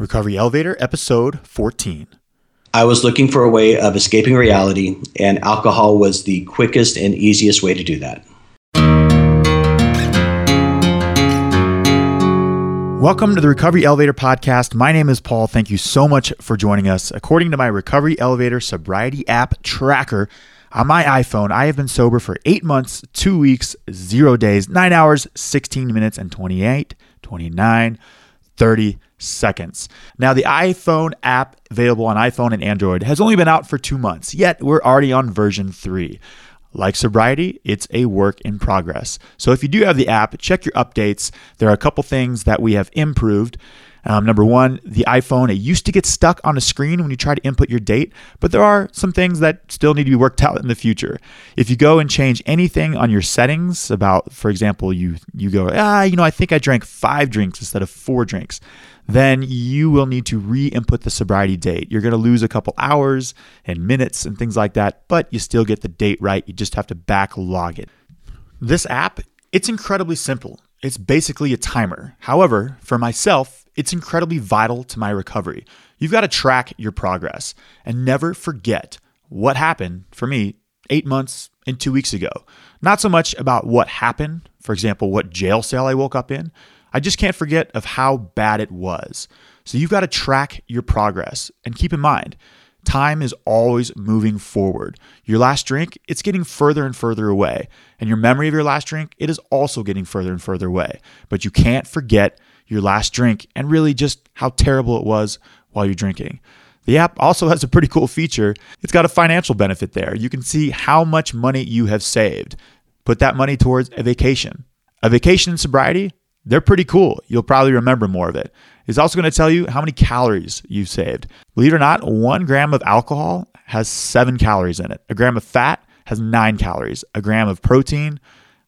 Recovery Elevator, episode 14. I was looking for a way of escaping reality, and alcohol was the quickest and easiest way to do that. Welcome to the Recovery Elevator podcast. My name is Paul. Thank you so much for joining us. According to my Recovery Elevator sobriety app tracker on my iPhone, I have been sober for eight months, two weeks, zero days, nine hours, 16 minutes, and 28, 29, 30 seconds. Now, the iPhone app available on iPhone and Android has only been out for two months, yet we're already on version three. Like sobriety, it's a work in progress. So if you do have the app, check your updates. There are a couple things that we have improved. Um, number one, the iPhone, it used to get stuck on a screen when you try to input your date, but there are some things that still need to be worked out in the future. If you go and change anything on your settings about, for example, you, you go, ah, you know, I think I drank five drinks instead of four drinks, then you will need to re input the sobriety date. You're going to lose a couple hours and minutes and things like that, but you still get the date right. You just have to backlog it. This app, it's incredibly simple. It's basically a timer. However, for myself, it's incredibly vital to my recovery. You've got to track your progress and never forget what happened for me eight months and two weeks ago. Not so much about what happened, for example, what jail cell I woke up in. I just can't forget of how bad it was. So you've got to track your progress and keep in mind, time is always moving forward. Your last drink, it's getting further and further away. And your memory of your last drink, it is also getting further and further away. But you can't forget your last drink and really just how terrible it was while you're drinking. The app also has a pretty cool feature. It's got a financial benefit there. You can see how much money you have saved. Put that money towards a vacation. A vacation in sobriety, they're pretty cool. You'll probably remember more of it. It's also going to tell you how many calories you've saved. Believe it or not, one gram of alcohol has seven calories in it. A gram of fat has nine calories. A gram of protein,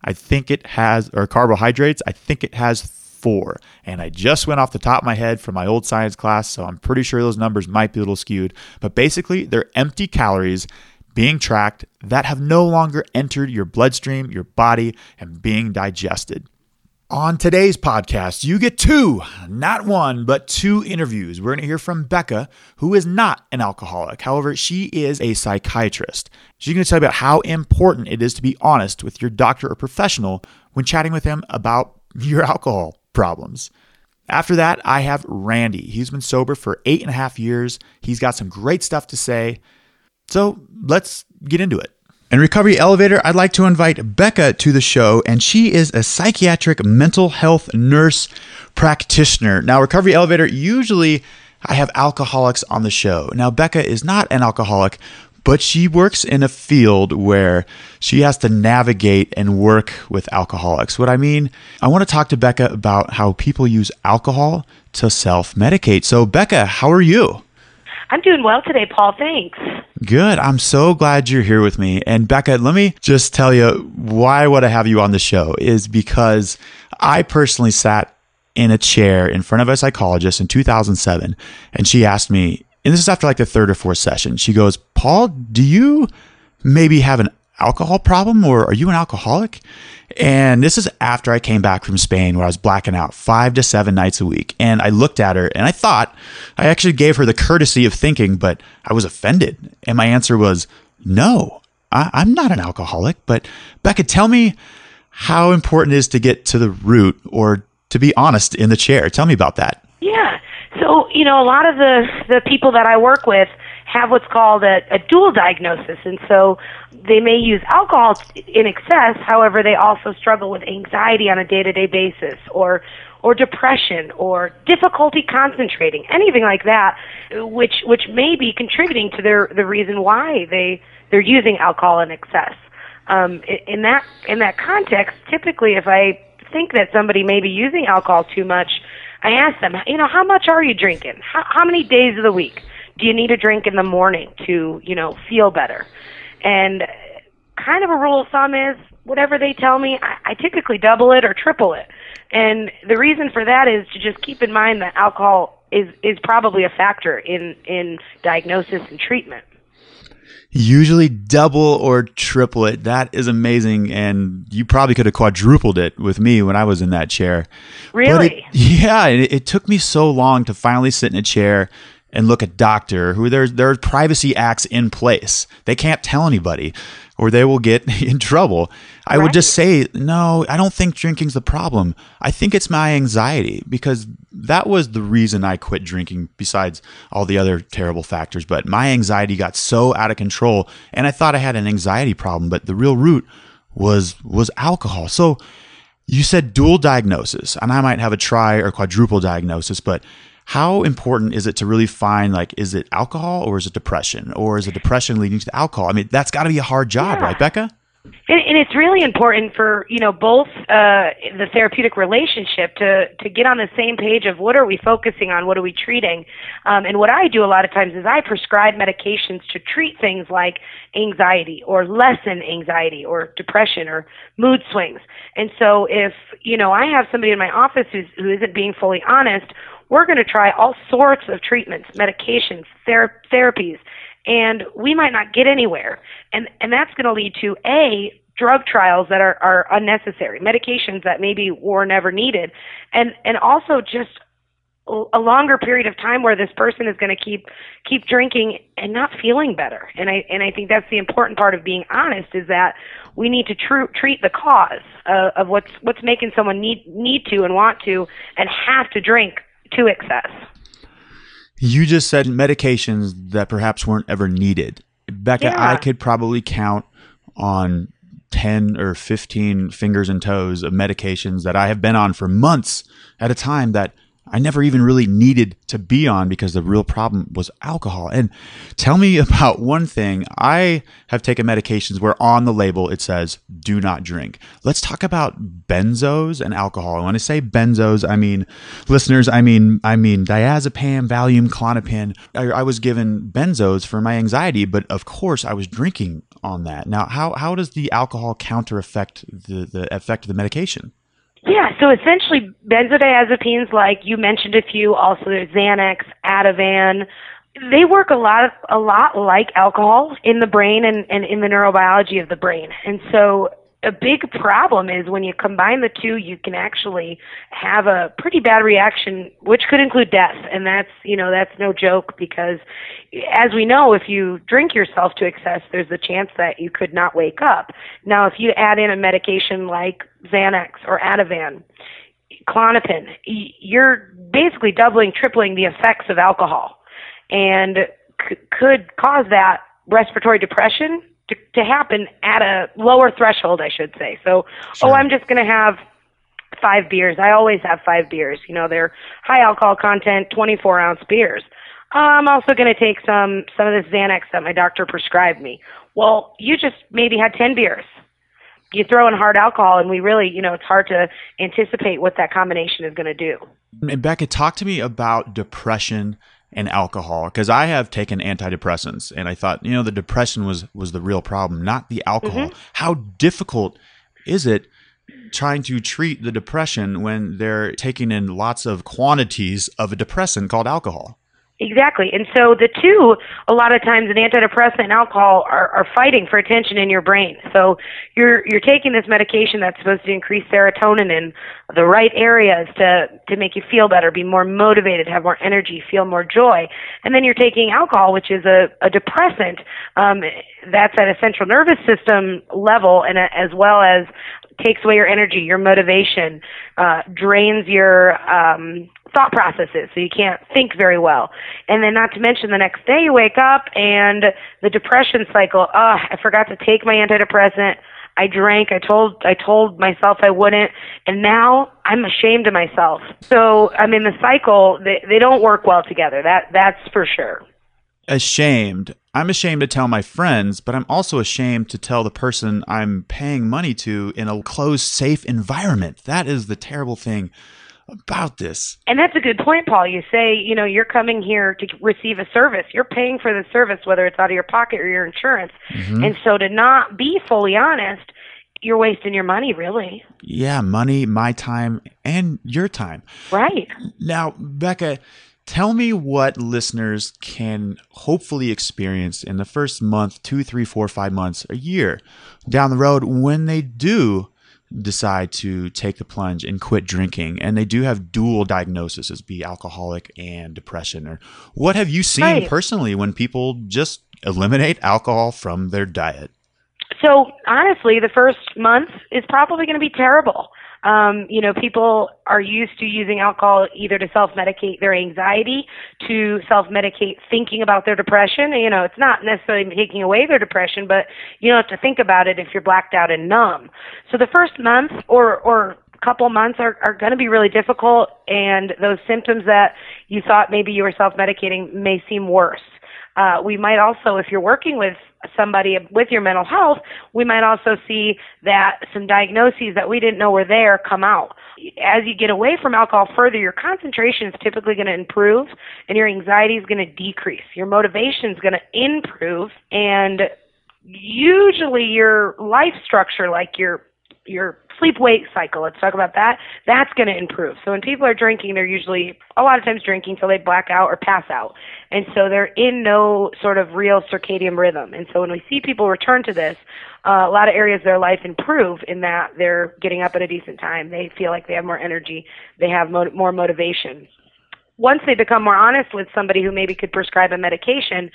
I think it has, or carbohydrates, I think it has four. And I just went off the top of my head from my old science class, so I'm pretty sure those numbers might be a little skewed. But basically, they're empty calories being tracked that have no longer entered your bloodstream, your body, and being digested. On today's podcast, you get two, not one, but two interviews. We're going to hear from Becca, who is not an alcoholic. However, she is a psychiatrist. She's going to tell you about how important it is to be honest with your doctor or professional when chatting with him about your alcohol problems. After that, I have Randy. He's been sober for eight and a half years. He's got some great stuff to say. So let's get into it. In Recovery Elevator, I'd like to invite Becca to the show, and she is a psychiatric mental health nurse practitioner. Now, Recovery Elevator, usually I have alcoholics on the show. Now, Becca is not an alcoholic, but she works in a field where she has to navigate and work with alcoholics. What I mean, I want to talk to Becca about how people use alcohol to self medicate. So, Becca, how are you? I'm doing well today, Paul. Thanks. Good. I'm so glad you're here with me. And Becca, let me just tell you why would I have you on the show is because I personally sat in a chair in front of a psychologist in 2007 and she asked me, and this is after like the third or fourth session. She goes, "Paul, do you maybe have an alcohol problem or are you an alcoholic?" And this is after I came back from Spain where I was blacking out five to seven nights a week. And I looked at her and I thought, I actually gave her the courtesy of thinking, but I was offended. And my answer was, no, I, am not an alcoholic. But Becca, tell me how important it is to get to the root or to be honest in the chair. Tell me about that. Yeah. So, you know, a lot of the, the people that I work with have what's called a, a dual diagnosis. And so they may use alcohol in excess, however, they also struggle with anxiety on a day to day basis or or depression or difficulty concentrating, anything like that, which which may be contributing to their the reason why they they're using alcohol in excess. Um, in that in that context, typically, if I think that somebody may be using alcohol too much, I ask them, you know, how much are you drinking? How, how many days of the week? Do you need a drink in the morning to, you know, feel better? And kind of a rule of thumb is whatever they tell me, I, I typically double it or triple it. And the reason for that is to just keep in mind that alcohol is is probably a factor in in diagnosis and treatment. Usually double or triple it. That is amazing. And you probably could have quadrupled it with me when I was in that chair. Really? It, yeah. It, it, took me so long to finally sit in a chair and look at doctor who there's there are privacy acts in place. They can't tell anybody or they will get in trouble. I right. would just say, no, I don't think drinking's the problem. I think it's my anxiety because that was the reason I quit drinking besides all the other terrible factors, but my anxiety got so out of control and I thought I had an anxiety problem, but the real root was was alcohol. So you said dual diagnosis, and I might have a tri or quadruple diagnosis, but how important is it to really find like is it alcohol or is it depression? Or is it depression leading to alcohol? I mean that's got to be a hard job yeah. right becca and, and it's really important for you know both uh, the therapeutic relationship to to get on the same page of what are we focusing on, what are we treating, um, and what I do a lot of times is I prescribe medications to treat things like anxiety or lessen anxiety or depression or mood swings. And so if you know I have somebody in my office who's who isn't being fully honest, we're going to try all sorts of treatments, medications, ther- therapies, and we might not get anywhere. And and that's going to lead to a drug trials that are, are unnecessary, medications that maybe were never needed, and and also just a longer period of time where this person is going to keep keep drinking and not feeling better. And I and I think that's the important part of being honest is that we need to tr- treat the cause uh, of what's what's making someone need need to and want to and have to drink to excess. You just said medications that perhaps weren't ever needed. Becca, yeah. I could probably count on 10 or 15 fingers and toes of medications that I have been on for months at a time that I never even really needed to be on because the real problem was alcohol. And tell me about one thing. I have taken medications where on the label it says do not drink. Let's talk about benzos and alcohol. when I say benzos, I mean listeners, I mean I mean diazepam, Valium, Klonopin. I, I was given benzos for my anxiety, but of course I was drinking on that. Now, how how does the alcohol counter affect the, the effect of the medication? Yeah, so essentially benzodiazepines, like you mentioned a few, also there's Xanax, Ativan. They work a lot of, a lot like alcohol in the brain and, and in the neurobiology of the brain. And so a big problem is when you combine the two, you can actually have a pretty bad reaction, which could include death. And that's, you know, that's no joke because as we know, if you drink yourself to excess, there's a chance that you could not wake up. Now, if you add in a medication like Xanax or Ativan, Klonopin, you're basically doubling, tripling the effects of alcohol and c- could cause that respiratory depression to, to happen at a lower threshold, I should say. So, oh, sure. oh, I'm just going to have five beers. I always have five beers. You know, they're high alcohol content, 24 ounce beers. I'm also going to take some some of this Xanax that my doctor prescribed me. Well, you just maybe had 10 beers. You throw in hard alcohol, and we really, you know, it's hard to anticipate what that combination is going to do. And Becca, talk to me about depression and alcohol because I have taken antidepressants and I thought you know the depression was was the real problem not the alcohol mm-hmm. how difficult is it trying to treat the depression when they're taking in lots of quantities of a depressant called alcohol Exactly. And so the two, a lot of times, an antidepressant and alcohol are, are fighting for attention in your brain. So you're you're taking this medication that's supposed to increase serotonin in the right areas to to make you feel better, be more motivated, have more energy, feel more joy. And then you're taking alcohol, which is a, a depressant um, that's at a central nervous system level, and a, as well as takes away your energy, your motivation, uh, drains your um, thought processes, so you can't think very well. And then, not to mention, the next day you wake up and the depression cycle. Oh, I forgot to take my antidepressant. I drank. I told I told myself I wouldn't, and now I'm ashamed of myself. So I'm in the cycle. They they don't work well together. That that's for sure. Ashamed. I'm ashamed to tell my friends, but I'm also ashamed to tell the person I'm paying money to in a closed, safe environment. That is the terrible thing about this. And that's a good point, Paul. You say, you know, you're coming here to receive a service. You're paying for the service, whether it's out of your pocket or your insurance. Mm-hmm. And so to not be fully honest, you're wasting your money, really. Yeah, money, my time, and your time. Right. Now, Becca, Tell me what listeners can hopefully experience in the first month, two, three, four, five months, a year down the road when they do decide to take the plunge and quit drinking and they do have dual diagnoses as be alcoholic and depression or what have you seen right. personally when people just eliminate alcohol from their diet so honestly the first month is probably going to be terrible um, you know, people are used to using alcohol either to self-medicate their anxiety, to self-medicate thinking about their depression. You know, it's not necessarily taking away their depression, but you don't have to think about it if you're blacked out and numb. So the first month or or couple months are, are going to be really difficult and those symptoms that you thought maybe you were self-medicating may seem worse. Uh, we might also, if you're working with somebody with your mental health, we might also see that some diagnoses that we didn't know were there come out. As you get away from alcohol further, your concentration is typically going to improve and your anxiety is going to decrease. Your motivation is going to improve and usually your life structure, like your your sleep wake cycle, let's talk about that, that's going to improve. So when people are drinking, they're usually a lot of times drinking till they black out or pass out. And so they're in no sort of real circadian rhythm. And so when we see people return to this, uh, a lot of areas of their life improve in that they're getting up at a decent time. They feel like they have more energy. They have mo- more motivation. Once they become more honest with somebody who maybe could prescribe a medication,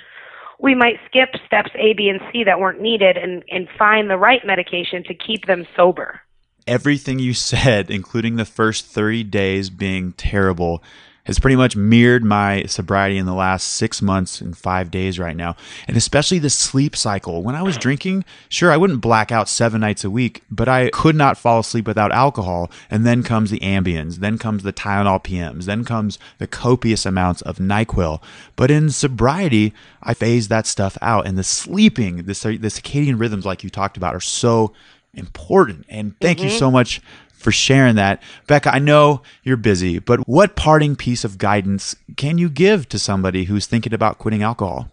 we might skip steps A, B, and C that weren't needed and, and find the right medication to keep them sober. Everything you said, including the first 30 days being terrible, has pretty much mirrored my sobriety in the last six months and five days right now. And especially the sleep cycle. When I was drinking, sure, I wouldn't black out seven nights a week, but I could not fall asleep without alcohol. And then comes the Ambiens, then comes the Tylenol PMs, then comes the copious amounts of NyQuil. But in sobriety, I phased that stuff out. And the sleeping, the, the circadian rhythms, like you talked about, are so important. And thank mm-hmm. you so much for sharing that. Becca, I know you're busy, but what parting piece of guidance can you give to somebody who's thinking about quitting alcohol?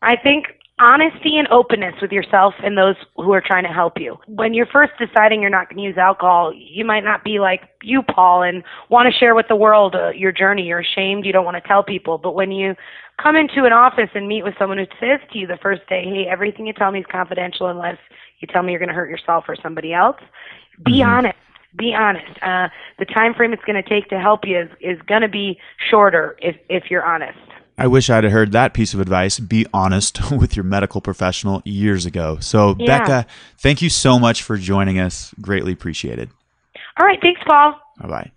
I think honesty and openness with yourself and those who are trying to help you. When you're first deciding you're not going to use alcohol, you might not be like you, Paul, and want to share with the world uh, your journey. You're ashamed, you don't want to tell people. But when you come into an office and meet with someone who says to you the first day, hey, everything you tell me is confidential unless you tell me you're going to hurt yourself or somebody else, be mm-hmm. honest be honest. Uh, the time frame it's going to take to help you is, is going to be shorter if, if you're honest. I wish I'd have heard that piece of advice. Be honest with your medical professional years ago. So, yeah. Becca, thank you so much for joining us. Greatly appreciated. All right. Thanks, Paul. Bye bye.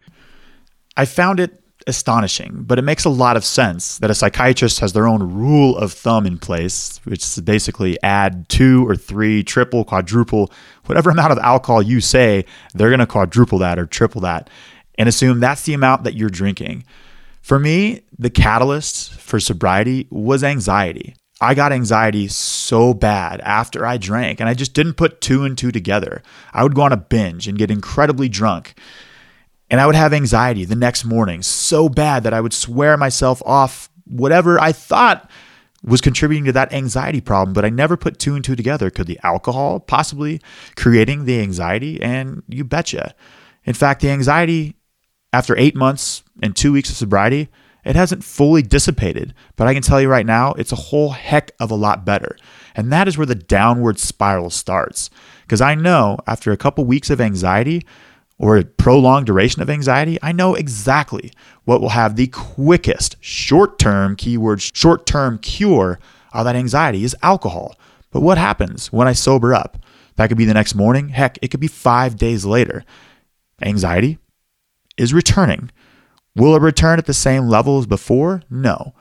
I found it astonishing, but it makes a lot of sense that a psychiatrist has their own rule of thumb in place, which is basically add two or three, triple, quadruple, whatever amount of alcohol you say, they're going to quadruple that or triple that and assume that's the amount that you're drinking. For me, the catalyst for sobriety was anxiety. I got anxiety so bad after I drank, and I just didn't put two and two together. I would go on a binge and get incredibly drunk. And I would have anxiety the next morning so bad that I would swear myself off whatever I thought was contributing to that anxiety problem, but I never put two and two together. Could the alcohol possibly creating the anxiety? And you betcha. In fact, the anxiety after eight months and two weeks of sobriety, it hasn't fully dissipated, but I can tell you right now, it's a whole heck of a lot better. And that is where the downward spiral starts. Because I know after a couple weeks of anxiety, or a prolonged duration of anxiety, I know exactly what will have the quickest short term, keyword short term cure of that anxiety is alcohol. But what happens when I sober up? That could be the next morning. Heck, it could be five days later. Anxiety is returning. Will it return at the same level as before? No.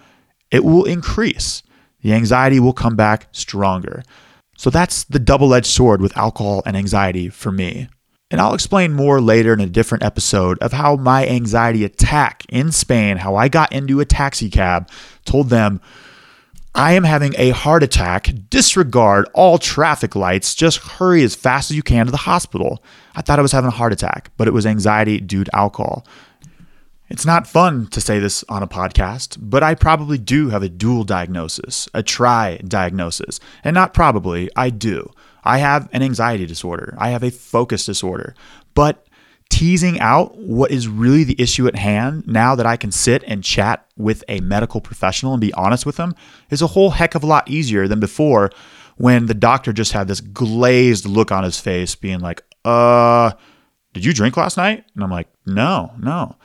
It will increase. The anxiety will come back stronger. So that's the double edged sword with alcohol and anxiety for me. And I'll explain more later in a different episode of how my anxiety attack in Spain, how I got into a taxi cab, told them, I am having a heart attack. Disregard all traffic lights. Just hurry as fast as you can to the hospital. I thought I was having a heart attack, but it was anxiety due to alcohol. It's not fun to say this on a podcast, but I probably do have a dual diagnosis, a tri diagnosis. And not probably, I do. I have an anxiety disorder. I have a focus disorder. But teasing out what is really the issue at hand now that I can sit and chat with a medical professional and be honest with them is a whole heck of a lot easier than before when the doctor just had this glazed look on his face being like, "Uh, did you drink last night?" And I'm like, "No, no."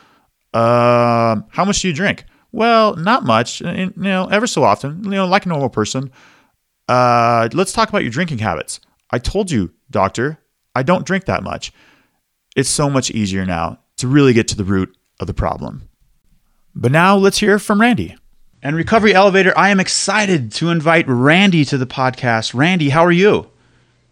Uh, how much do you drink? Well, not much, you know, ever so often, you know, like a normal person. Uh, let's talk about your drinking habits. I told you, doctor, I don't drink that much. It's so much easier now to really get to the root of the problem. But now let's hear from Randy. And Recovery Elevator, I am excited to invite Randy to the podcast. Randy, how are you?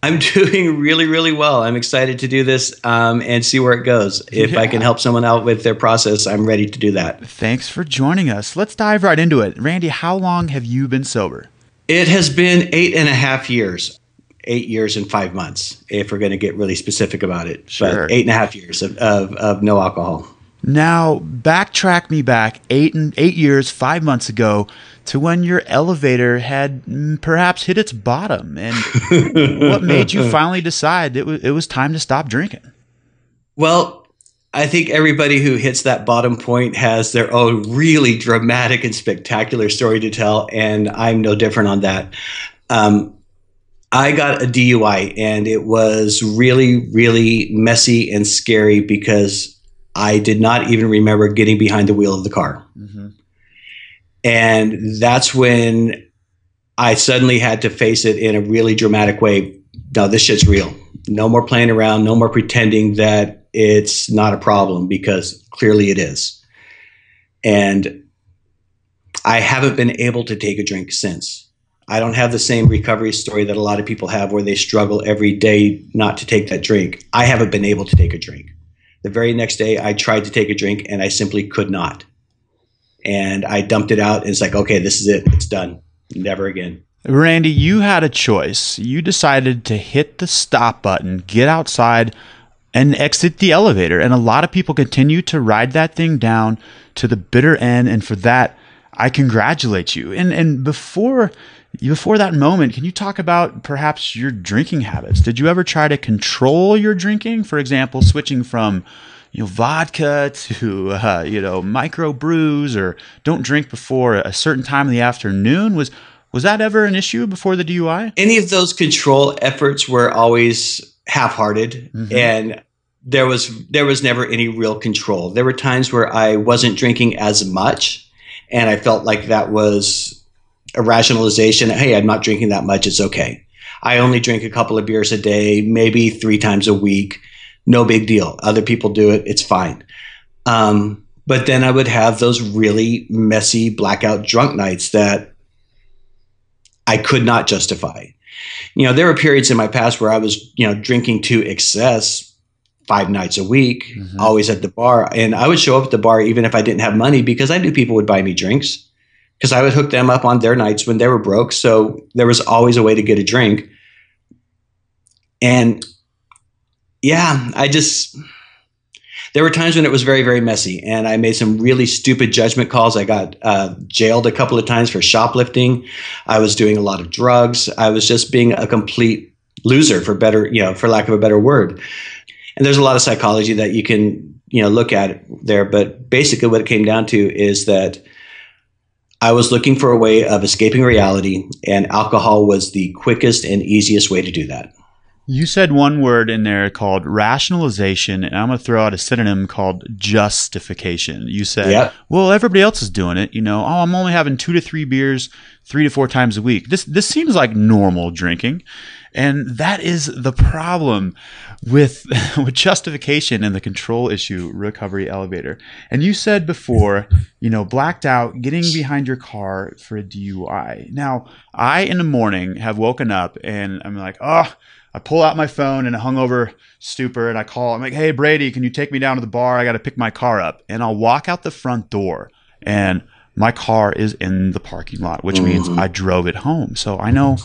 I'm doing really, really well. I'm excited to do this um, and see where it goes. If yeah. I can help someone out with their process, I'm ready to do that. Thanks for joining us. Let's dive right into it. Randy, how long have you been sober? It has been eight and a half years eight years and five months, if we're going to get really specific about it. Sure. But eight and a half years of, of, of no alcohol. Now, backtrack me back eight and eight years, five months ago, to when your elevator had perhaps hit its bottom, and what made you finally decide it was it was time to stop drinking? Well, I think everybody who hits that bottom point has their own really dramatic and spectacular story to tell, and I'm no different on that. Um, I got a DUI and it was really, really messy and scary because I did not even remember getting behind the wheel of the car. Mm-hmm. And that's when I suddenly had to face it in a really dramatic way. No, this shit's real. No more playing around, no more pretending that it's not a problem because clearly it is. And I haven't been able to take a drink since. I don't have the same recovery story that a lot of people have where they struggle every day not to take that drink. I haven't been able to take a drink. The very next day, I tried to take a drink and I simply could not. And I dumped it out. And it's like, okay, this is it. It's done. Never again. Randy, you had a choice. You decided to hit the stop button, get outside, and exit the elevator. And a lot of people continue to ride that thing down to the bitter end. And for that, I congratulate you. And and before before that moment, can you talk about perhaps your drinking habits? Did you ever try to control your drinking? For example, switching from you know vodka to uh, you know micro brews or don't drink before a certain time in the afternoon was was that ever an issue before the DUI? Any of those control efforts were always half-hearted mm-hmm. and there was there was never any real control. There were times where I wasn't drinking as much and I felt like that was a rationalization. Hey, I'm not drinking that much. It's okay. I only drink a couple of beers a day, maybe three times a week. No big deal. Other people do it. It's fine. Um, but then I would have those really messy blackout drunk nights that I could not justify. You know, there were periods in my past where I was, you know, drinking to excess five nights a week, mm-hmm. always at the bar. And I would show up at the bar even if I didn't have money because I knew people would buy me drinks because I would hook them up on their nights when they were broke. So there was always a way to get a drink. And yeah, I just, there were times when it was very, very messy. And I made some really stupid judgment calls. I got uh, jailed a couple of times for shoplifting. I was doing a lot of drugs. I was just being a complete loser, for better, you know, for lack of a better word. And there's a lot of psychology that you can, you know, look at there. But basically, what it came down to is that I was looking for a way of escaping reality, and alcohol was the quickest and easiest way to do that. You said one word in there called rationalization, and I'm going to throw out a synonym called justification. You said, yep. well, everybody else is doing it. You know, oh, I'm only having two to three beers three to four times a week. This, this seems like normal drinking. And that is the problem with, with justification and the control issue recovery elevator. And you said before, you know, blacked out, getting behind your car for a DUI. Now, I in the morning have woken up and I'm like, oh, I pull out my phone in a hungover stupor and I call. I'm like, hey, Brady, can you take me down to the bar? I got to pick my car up. And I'll walk out the front door and my car is in the parking lot, which mm-hmm. means I drove it home. So I know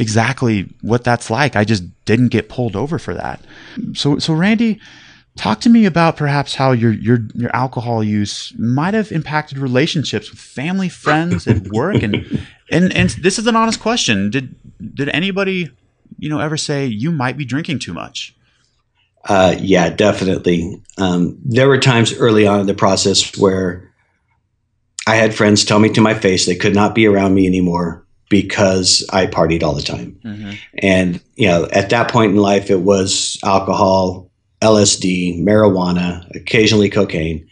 exactly what that's like. I just didn't get pulled over for that. So, so Randy, talk to me about perhaps how your your your alcohol use might have impacted relationships with family, friends, at work, and and and this is an honest question. Did did anybody you know ever say you might be drinking too much? Uh, yeah, definitely. Um, there were times early on in the process where I had friends tell me to my face they could not be around me anymore because I partied all the time. Mm-hmm. And, you know, at that point in life, it was alcohol, LSD, marijuana, occasionally cocaine,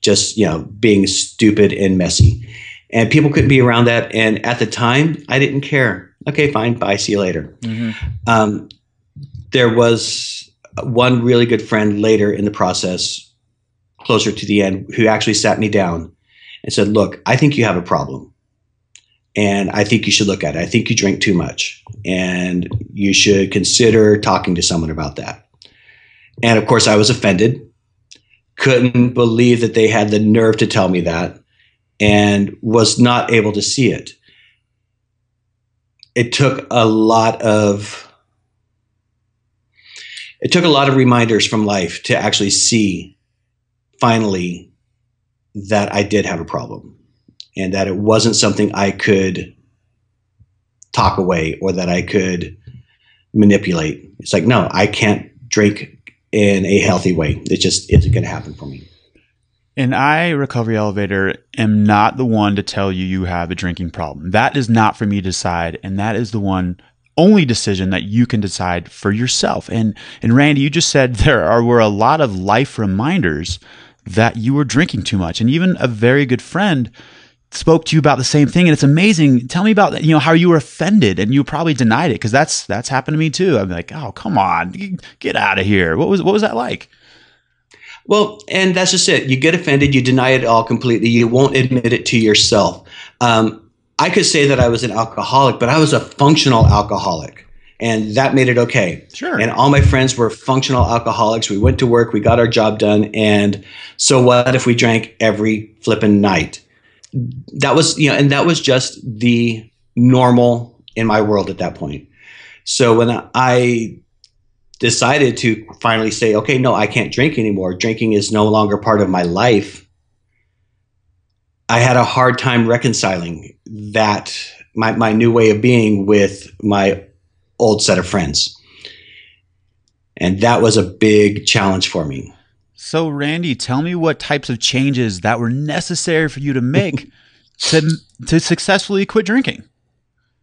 just, you know, being stupid and messy. And people couldn't be around that. And at the time, I didn't care. Okay, fine. Bye. See you later. Mm-hmm. Um, there was one really good friend later in the process, closer to the end, who actually sat me down and said, Look, I think you have a problem and I think you should look at it. I think you drink too much, and you should consider talking to someone about that. And of course, I was offended. Couldn't believe that they had the nerve to tell me that, and was not able to see it. It took a lot of it took a lot of reminders from life to actually see finally that I did have a problem and that it wasn't something I could talk away or that I could manipulate. It's like, no, I can't drink in a healthy way. It just isn't going to happen for me. And I, Recovery Elevator, am not the one to tell you you have a drinking problem. That is not for me to decide. And that is the one only decision that you can decide for yourself. And, and Randy, you just said there are, were a lot of life reminders that you were drinking too much. And even a very good friend spoke to you about the same thing. And it's amazing. Tell me about you know how you were offended and you probably denied it because that's that's happened to me too. I'm like oh come on. Get out of here. What was what was that like? Well and that's just it. You get offended you deny it all completely. You won't admit it to yourself. Um, i could say that i was an alcoholic but i was a functional alcoholic and that made it okay. Sure. And all my friends were functional alcoholics. We went to work, we got our job done, and so what if we drank every flippin' night? That was you know and that was just the normal in my world at that point. So when i decided to finally say okay no i can't drink anymore. Drinking is no longer part of my life. I had a hard time reconciling that my, my new way of being with my old set of friends. And that was a big challenge for me so, Randy, tell me what types of changes that were necessary for you to make to, to successfully quit drinking.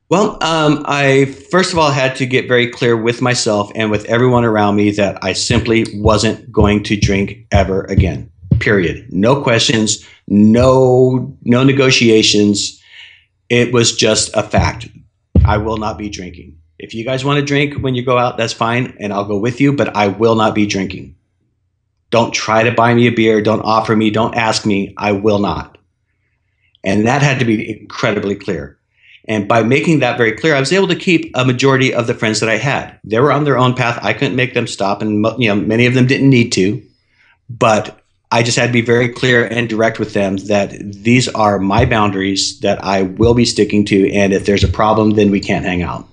Well, um, I first of all had to get very clear with myself and with everyone around me that I simply wasn't going to drink ever again. Period. No questions, no no negotiations. It was just a fact. I will not be drinking. If you guys want to drink when you go out, that's fine, and I'll go with you. But I will not be drinking. Don't try to buy me a beer. Don't offer me. Don't ask me. I will not. And that had to be incredibly clear. And by making that very clear, I was able to keep a majority of the friends that I had. They were on their own path. I couldn't make them stop, and you know many of them didn't need to. But I just had to be very clear and direct with them that these are my boundaries that I will be sticking to, and if there's a problem, then we can't hang out.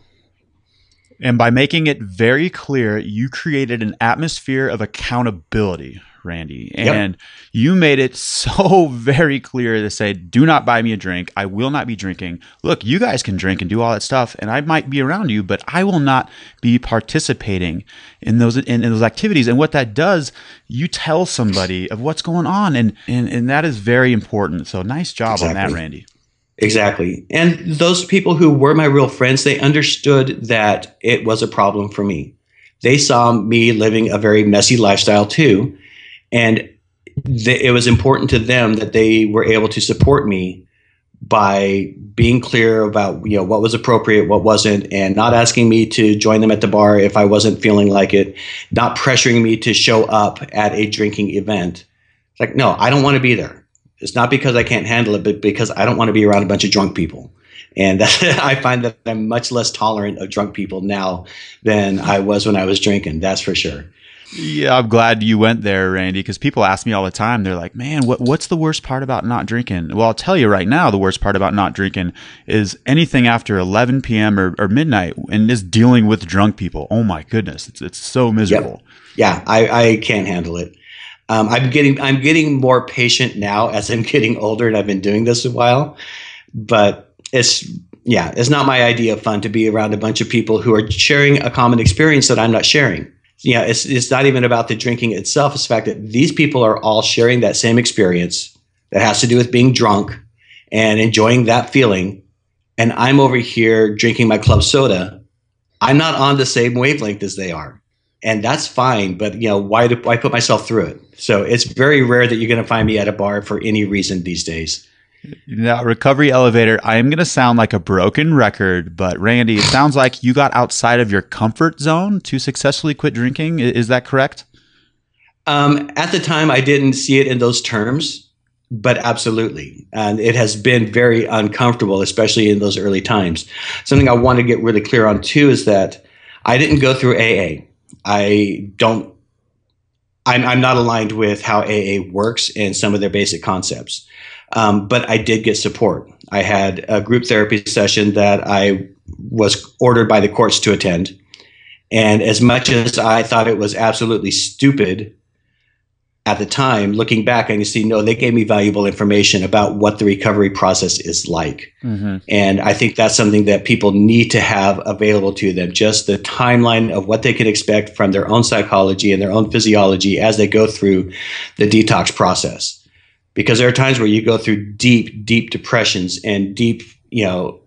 And by making it very clear, you created an atmosphere of accountability, Randy. And yep. you made it so very clear to say, do not buy me a drink. I will not be drinking. Look, you guys can drink and do all that stuff, and I might be around you, but I will not be participating in those in, in those activities. And what that does, you tell somebody of what's going on. And and, and that is very important. So nice job exactly. on that, Randy. Exactly. And those people who were my real friends, they understood that it was a problem for me. They saw me living a very messy lifestyle too. And th- it was important to them that they were able to support me by being clear about you know what was appropriate what wasn't and not asking me to join them at the bar if i wasn't feeling like it not pressuring me to show up at a drinking event it's like no i don't want to be there it's not because I can't handle it, but because I don't want to be around a bunch of drunk people. And that, I find that I'm much less tolerant of drunk people now than I was when I was drinking. That's for sure. Yeah, I'm glad you went there, Randy, because people ask me all the time. They're like, man, what, what's the worst part about not drinking? Well, I'll tell you right now, the worst part about not drinking is anything after 11 p.m. or, or midnight and just dealing with drunk people. Oh my goodness. It's, it's so miserable. Yep. Yeah, I, I can't handle it. Um, I'm getting I'm getting more patient now as I'm getting older, and I've been doing this a while. But it's yeah, it's not my idea of fun to be around a bunch of people who are sharing a common experience that I'm not sharing. Yeah, it's it's not even about the drinking itself. It's the fact that these people are all sharing that same experience that has to do with being drunk and enjoying that feeling. And I'm over here drinking my club soda. I'm not on the same wavelength as they are. And that's fine, but you know, why do why put myself through it? So it's very rare that you're going to find me at a bar for any reason these days. Now, recovery elevator, I am going to sound like a broken record, but Randy, it sounds like you got outside of your comfort zone to successfully quit drinking. Is that correct? Um, at the time, I didn't see it in those terms, but absolutely. And it has been very uncomfortable, especially in those early times. Something I want to get really clear on, too, is that I didn't go through AA. I don't I'm, I'm not aligned with how AA works and some of their basic concepts. Um, but I did get support. I had a group therapy session that I was ordered by the courts to attend. And as much as I thought it was absolutely stupid at the time, looking back, I can see no, they gave me valuable information about what the recovery process is like. Mm-hmm. And I think that's something that people need to have available to them just the timeline of what they can expect from their own psychology and their own physiology as they go through the detox process. Because there are times where you go through deep, deep depressions and deep, you know,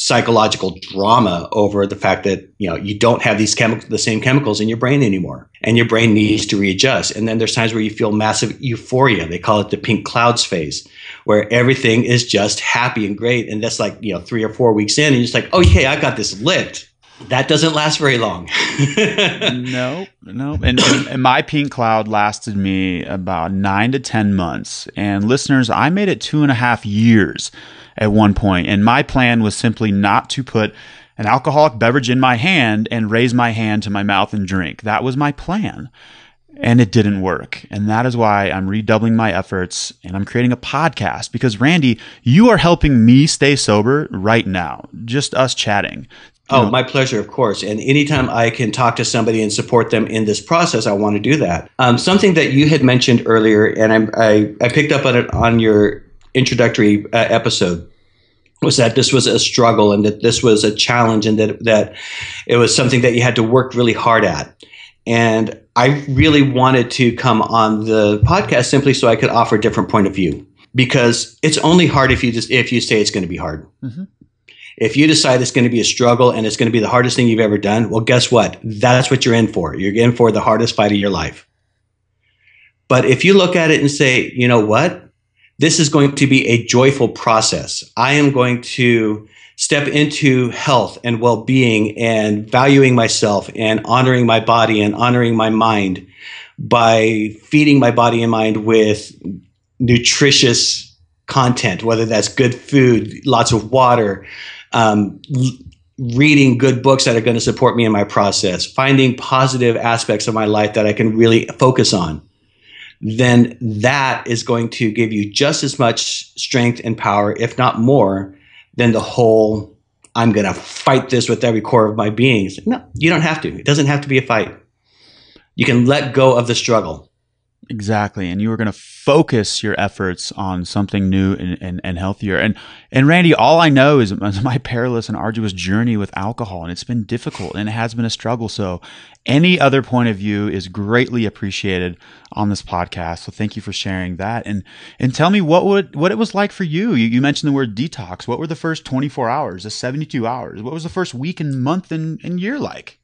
psychological drama over the fact that you know you don't have these chemicals the same chemicals in your brain anymore and your brain needs to readjust. And then there's times where you feel massive euphoria. They call it the pink clouds phase where everything is just happy and great. And that's like you know three or four weeks in and you're just like oh yeah i got this licked that doesn't last very long. No no and, and, my pink cloud lasted me about nine to ten months. And listeners i made it two and a half years at one point, and my plan was simply not to put an alcoholic beverage in my hand and raise my hand to my mouth and drink. That was my plan. And it didn't work. And that is why I'm redoubling my efforts and I'm creating a podcast because, Randy, you are helping me stay sober right now, just us chatting. Oh, my pleasure, of course. And anytime I can talk to somebody and support them in this process, I want to do that. Um, something that you had mentioned earlier, and I, I, I picked up on it on your introductory uh, episode was that this was a struggle and that this was a challenge and that that it was something that you had to work really hard at. And I really wanted to come on the podcast simply so I could offer a different point of view because it's only hard if you just if you say it's going to be hard. Mm-hmm. If you decide it's going to be a struggle and it's going to be the hardest thing you've ever done, well, guess what? That's what you're in for. You're in for the hardest fight of your life. But if you look at it and say, you know what? This is going to be a joyful process. I am going to step into health and well being and valuing myself and honoring my body and honoring my mind by feeding my body and mind with nutritious content, whether that's good food, lots of water, um, reading good books that are going to support me in my process, finding positive aspects of my life that I can really focus on then that is going to give you just as much strength and power, if not more, than the whole I'm going to fight this with every core of my being. No, you don't have to. It doesn't have to be a fight. You can let go of the struggle. Exactly. And you are going to focus your efforts on something new and, and, and, healthier. And, and Randy, all I know is my perilous and arduous journey with alcohol. And it's been difficult and it has been a struggle. So any other point of view is greatly appreciated on this podcast. So thank you for sharing that. And, and tell me what would, what it was like for you. you. You mentioned the word detox. What were the first 24 hours, the 72 hours? What was the first week and month and, and year like?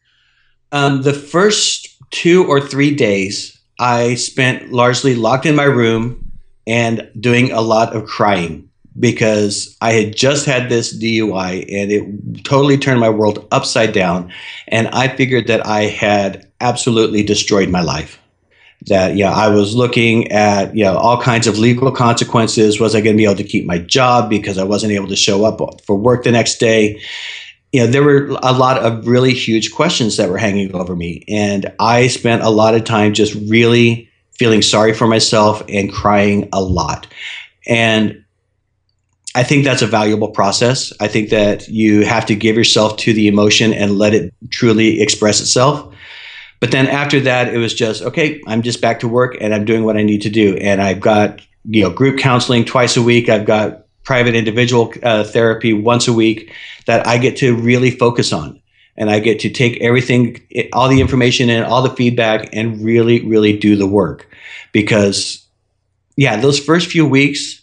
Um, the first two or three days I spent largely locked in my room and doing a lot of crying because I had just had this DUI and it totally turned my world upside down. And I figured that I had absolutely destroyed my life. That, yeah, I was looking at, you know, all kinds of legal consequences. Was I going to be able to keep my job because I wasn't able to show up for work the next day? You know, there were a lot of really huge questions that were hanging over me. And I spent a lot of time just really feeling sorry for myself and crying a lot. And I think that's a valuable process. I think that you have to give yourself to the emotion and let it truly express itself. But then after that, it was just, okay, I'm just back to work and I'm doing what I need to do. And I've got, you know, group counseling twice a week. I've got private individual uh, therapy once a week that I get to really focus on and I get to take everything, all the information and all the feedback and really, really do the work. Because, yeah, those first few weeks,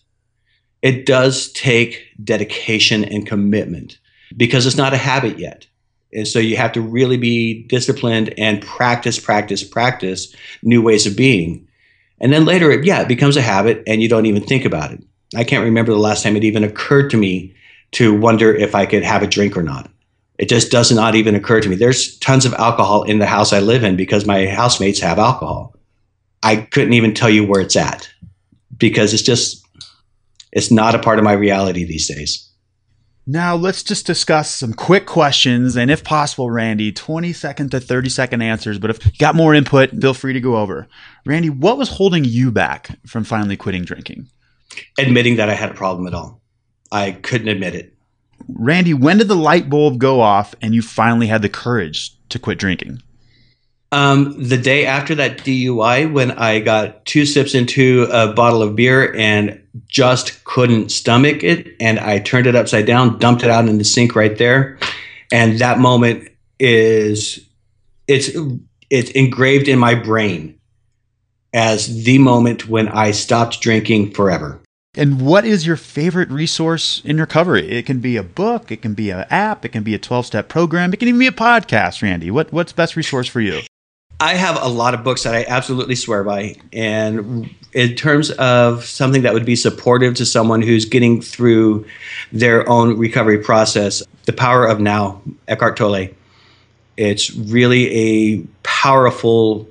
it does take dedication and commitment because it's not a habit yet. And so you have to really be disciplined and practice, practice, practice new ways of being. And then later, it, yeah, it becomes a habit and you don't even think about it. I can't remember the last time it even occurred to me to wonder if I could have a drink or not. It just does not even occur to me. There's tons of alcohol in the house I live in because my housemates have alcohol. I couldn't even tell you where it's at because it's just, it's not a part of my reality these days. Now, let's just discuss some quick questions. And if possible, Randy, 20 second to 30 second answers. But if you got more input, feel free to go over. Randy, what was holding you back from finally quitting drinking? Admitting that I had a problem at all. I couldn't admit it. Randy, when did the light bulb go off and you finally had the courage to quit drinking? Um, the day after that DUI, when I got two sips into a bottle of beer and just couldn't stomach it, and I turned it upside down, dumped it out in the sink right there, and that moment is it's it's engraved in my brain as the moment when I stopped drinking forever. And what is your favorite resource in recovery? It can be a book, it can be an app, it can be a 12 step program, it can even be a podcast, Randy. What, what's best resource for you? I have a lot of books that I absolutely swear by. And in terms of something that would be supportive to someone who's getting through their own recovery process, The Power of Now, Eckhart Tolle. It's really a powerful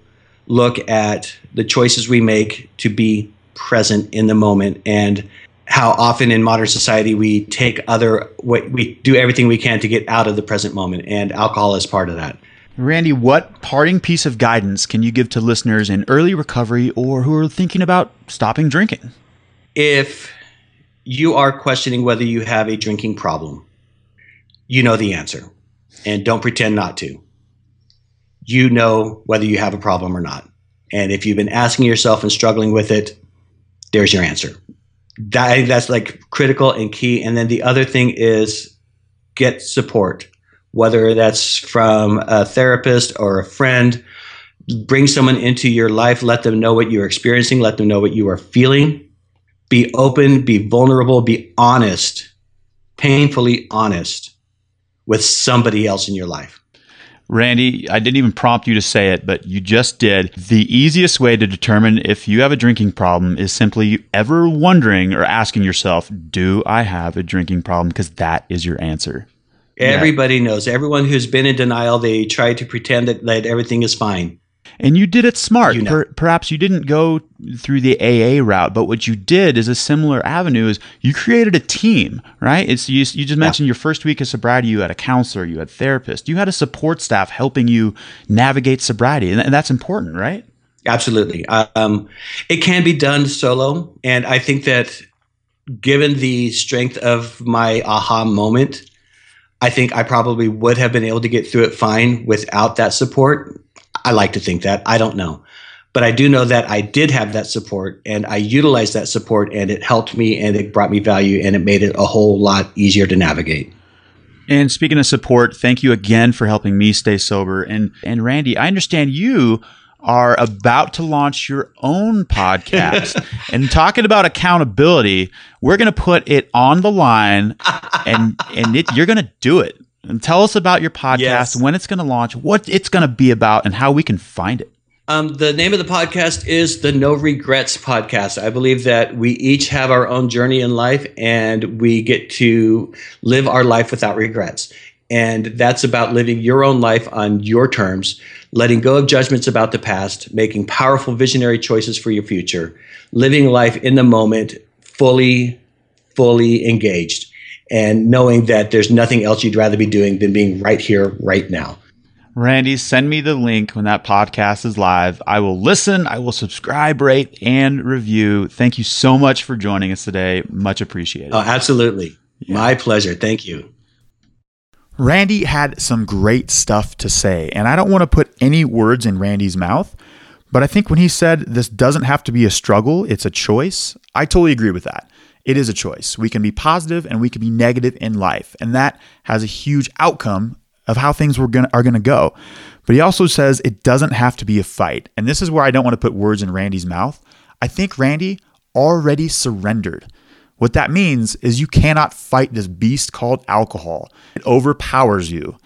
look at the choices we make to be present in the moment and how often in modern society we take other we do everything we can to get out of the present moment and alcohol is part of that Randy, what parting piece of guidance can you give to listeners in early recovery or who are thinking about stopping drinking? If you are questioning whether you have a drinking problem, you know the answer. And don't pretend not to. You know whether you have a problem or not. And if you've been asking yourself and struggling with it, there's your answer. That, that's like critical and key. And then the other thing is get support whether that's from a therapist or a friend. Bring someone into your life, let them know what you're experiencing, let them know what you are feeling. Be open, be vulnerable, be honest, painfully honest with somebody else in your life. Randy, I didn't even prompt you to say it, but you just did. The easiest way to determine if you have a drinking problem is simply ever wondering or asking yourself, Do I have a drinking problem? Because that is your answer. Everybody yeah. knows. Everyone who's been in denial, they try to pretend that, that everything is fine. And you did it smart. You know. per- perhaps you didn't go through the AA route, but what you did is a similar avenue is you created a team, right? It's you, you just mentioned yeah. your first week of sobriety, you had a counselor, you had a therapist, you had a support staff helping you navigate sobriety. And, and that's important, right? Absolutely. Um, it can be done solo. And I think that given the strength of my aha moment, I think I probably would have been able to get through it fine without that support. I like to think that. I don't know. But I do know that I did have that support and I utilized that support and it helped me and it brought me value and it made it a whole lot easier to navigate. And speaking of support, thank you again for helping me stay sober. And and Randy, I understand you are about to launch your own podcast and talking about accountability we're going to put it on the line and and it, you're going to do it and tell us about your podcast yes. when it's going to launch what it's going to be about and how we can find it um, the name of the podcast is the No Regrets Podcast. I believe that we each have our own journey in life and we get to live our life without regrets. And that's about living your own life on your terms, letting go of judgments about the past, making powerful visionary choices for your future, living life in the moment, fully, fully engaged, and knowing that there's nothing else you'd rather be doing than being right here, right now. Randy, send me the link when that podcast is live. I will listen, I will subscribe, rate, and review. Thank you so much for joining us today. Much appreciated. Oh, absolutely. Yeah. My pleasure. Thank you. Randy had some great stuff to say, and I don't want to put any words in Randy's mouth, but I think when he said this doesn't have to be a struggle, it's a choice, I totally agree with that. It is a choice. We can be positive and we can be negative in life, and that has a huge outcome of how things were gonna, are going to go. But he also says it doesn't have to be a fight. And this is where I don't want to put words in Randy's mouth. I think Randy already surrendered. What that means is you cannot fight this beast called alcohol. It overpowers you.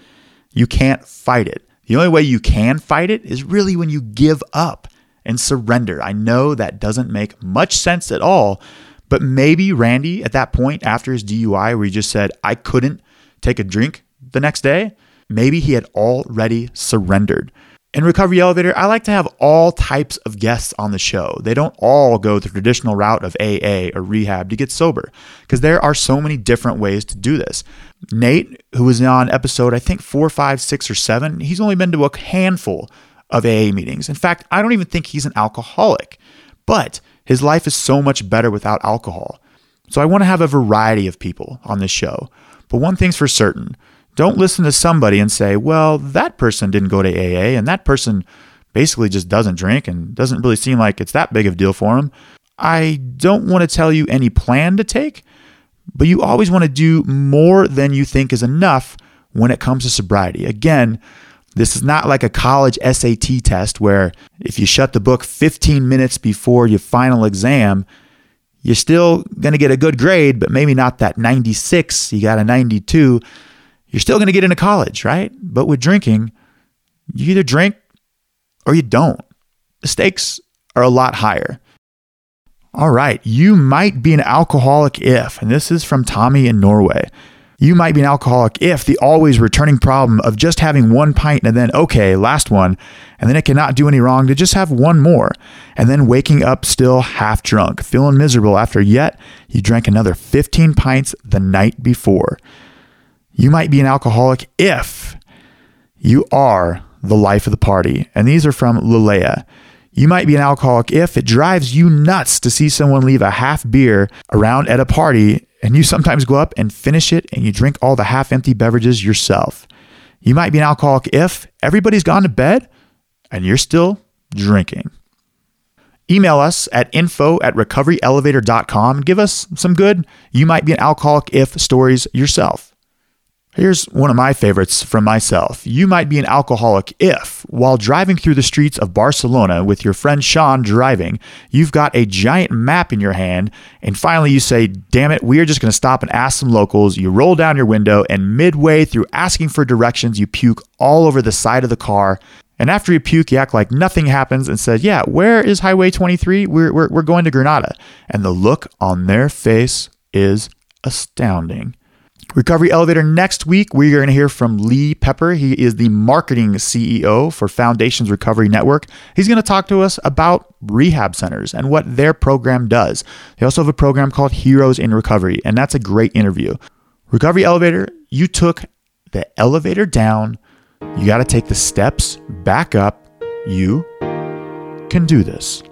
You can't fight it. The only way you can fight it is really when you give up and surrender. I know that doesn't make much sense at all, but maybe Randy at that point after his DUI, where he just said, I couldn't take a drink the next day, maybe he had already surrendered. In Recovery Elevator, I like to have all types of guests on the show. They don't all go the traditional route of AA or rehab to get sober because there are so many different ways to do this. Nate, who was on episode, I think four, five, six, or seven, he's only been to a handful of AA meetings. In fact, I don't even think he's an alcoholic, but his life is so much better without alcohol. So I want to have a variety of people on this show. But one thing's for certain don't listen to somebody and say, well, that person didn't go to AA and that person basically just doesn't drink and doesn't really seem like it's that big of a deal for him. I don't want to tell you any plan to take, but you always want to do more than you think is enough when it comes to sobriety. Again, this is not like a college SAT test where if you shut the book 15 minutes before your final exam, you're still going to get a good grade, but maybe not that 96. You got a 92 you're still going to get into college, right? But with drinking, you either drink or you don't. The stakes are a lot higher. All right, you might be an alcoholic if, and this is from Tommy in Norway. You might be an alcoholic if the always returning problem of just having one pint and then, okay, last one, and then it cannot do any wrong to just have one more, and then waking up still half drunk, feeling miserable after yet you drank another 15 pints the night before. You might be an alcoholic if you are the life of the party. And these are from Lulea. You might be an alcoholic if it drives you nuts to see someone leave a half beer around at a party and you sometimes go up and finish it and you drink all the half empty beverages yourself. You might be an alcoholic if everybody's gone to bed and you're still drinking. Email us at info at recoveryelevator.com. And give us some good, you might be an alcoholic if stories yourself. Here's one of my favorites from myself. You might be an alcoholic if, while driving through the streets of Barcelona with your friend Sean driving, you've got a giant map in your hand, and finally you say, Damn it, we are just going to stop and ask some locals. You roll down your window, and midway through asking for directions, you puke all over the side of the car. And after you puke, you act like nothing happens and said, Yeah, where is Highway 23? We're, we're, we're going to Granada. And the look on their face is astounding. Recovery Elevator next week, we are going to hear from Lee Pepper. He is the marketing CEO for Foundations Recovery Network. He's going to talk to us about rehab centers and what their program does. They also have a program called Heroes in Recovery, and that's a great interview. Recovery Elevator, you took the elevator down, you got to take the steps back up. You can do this.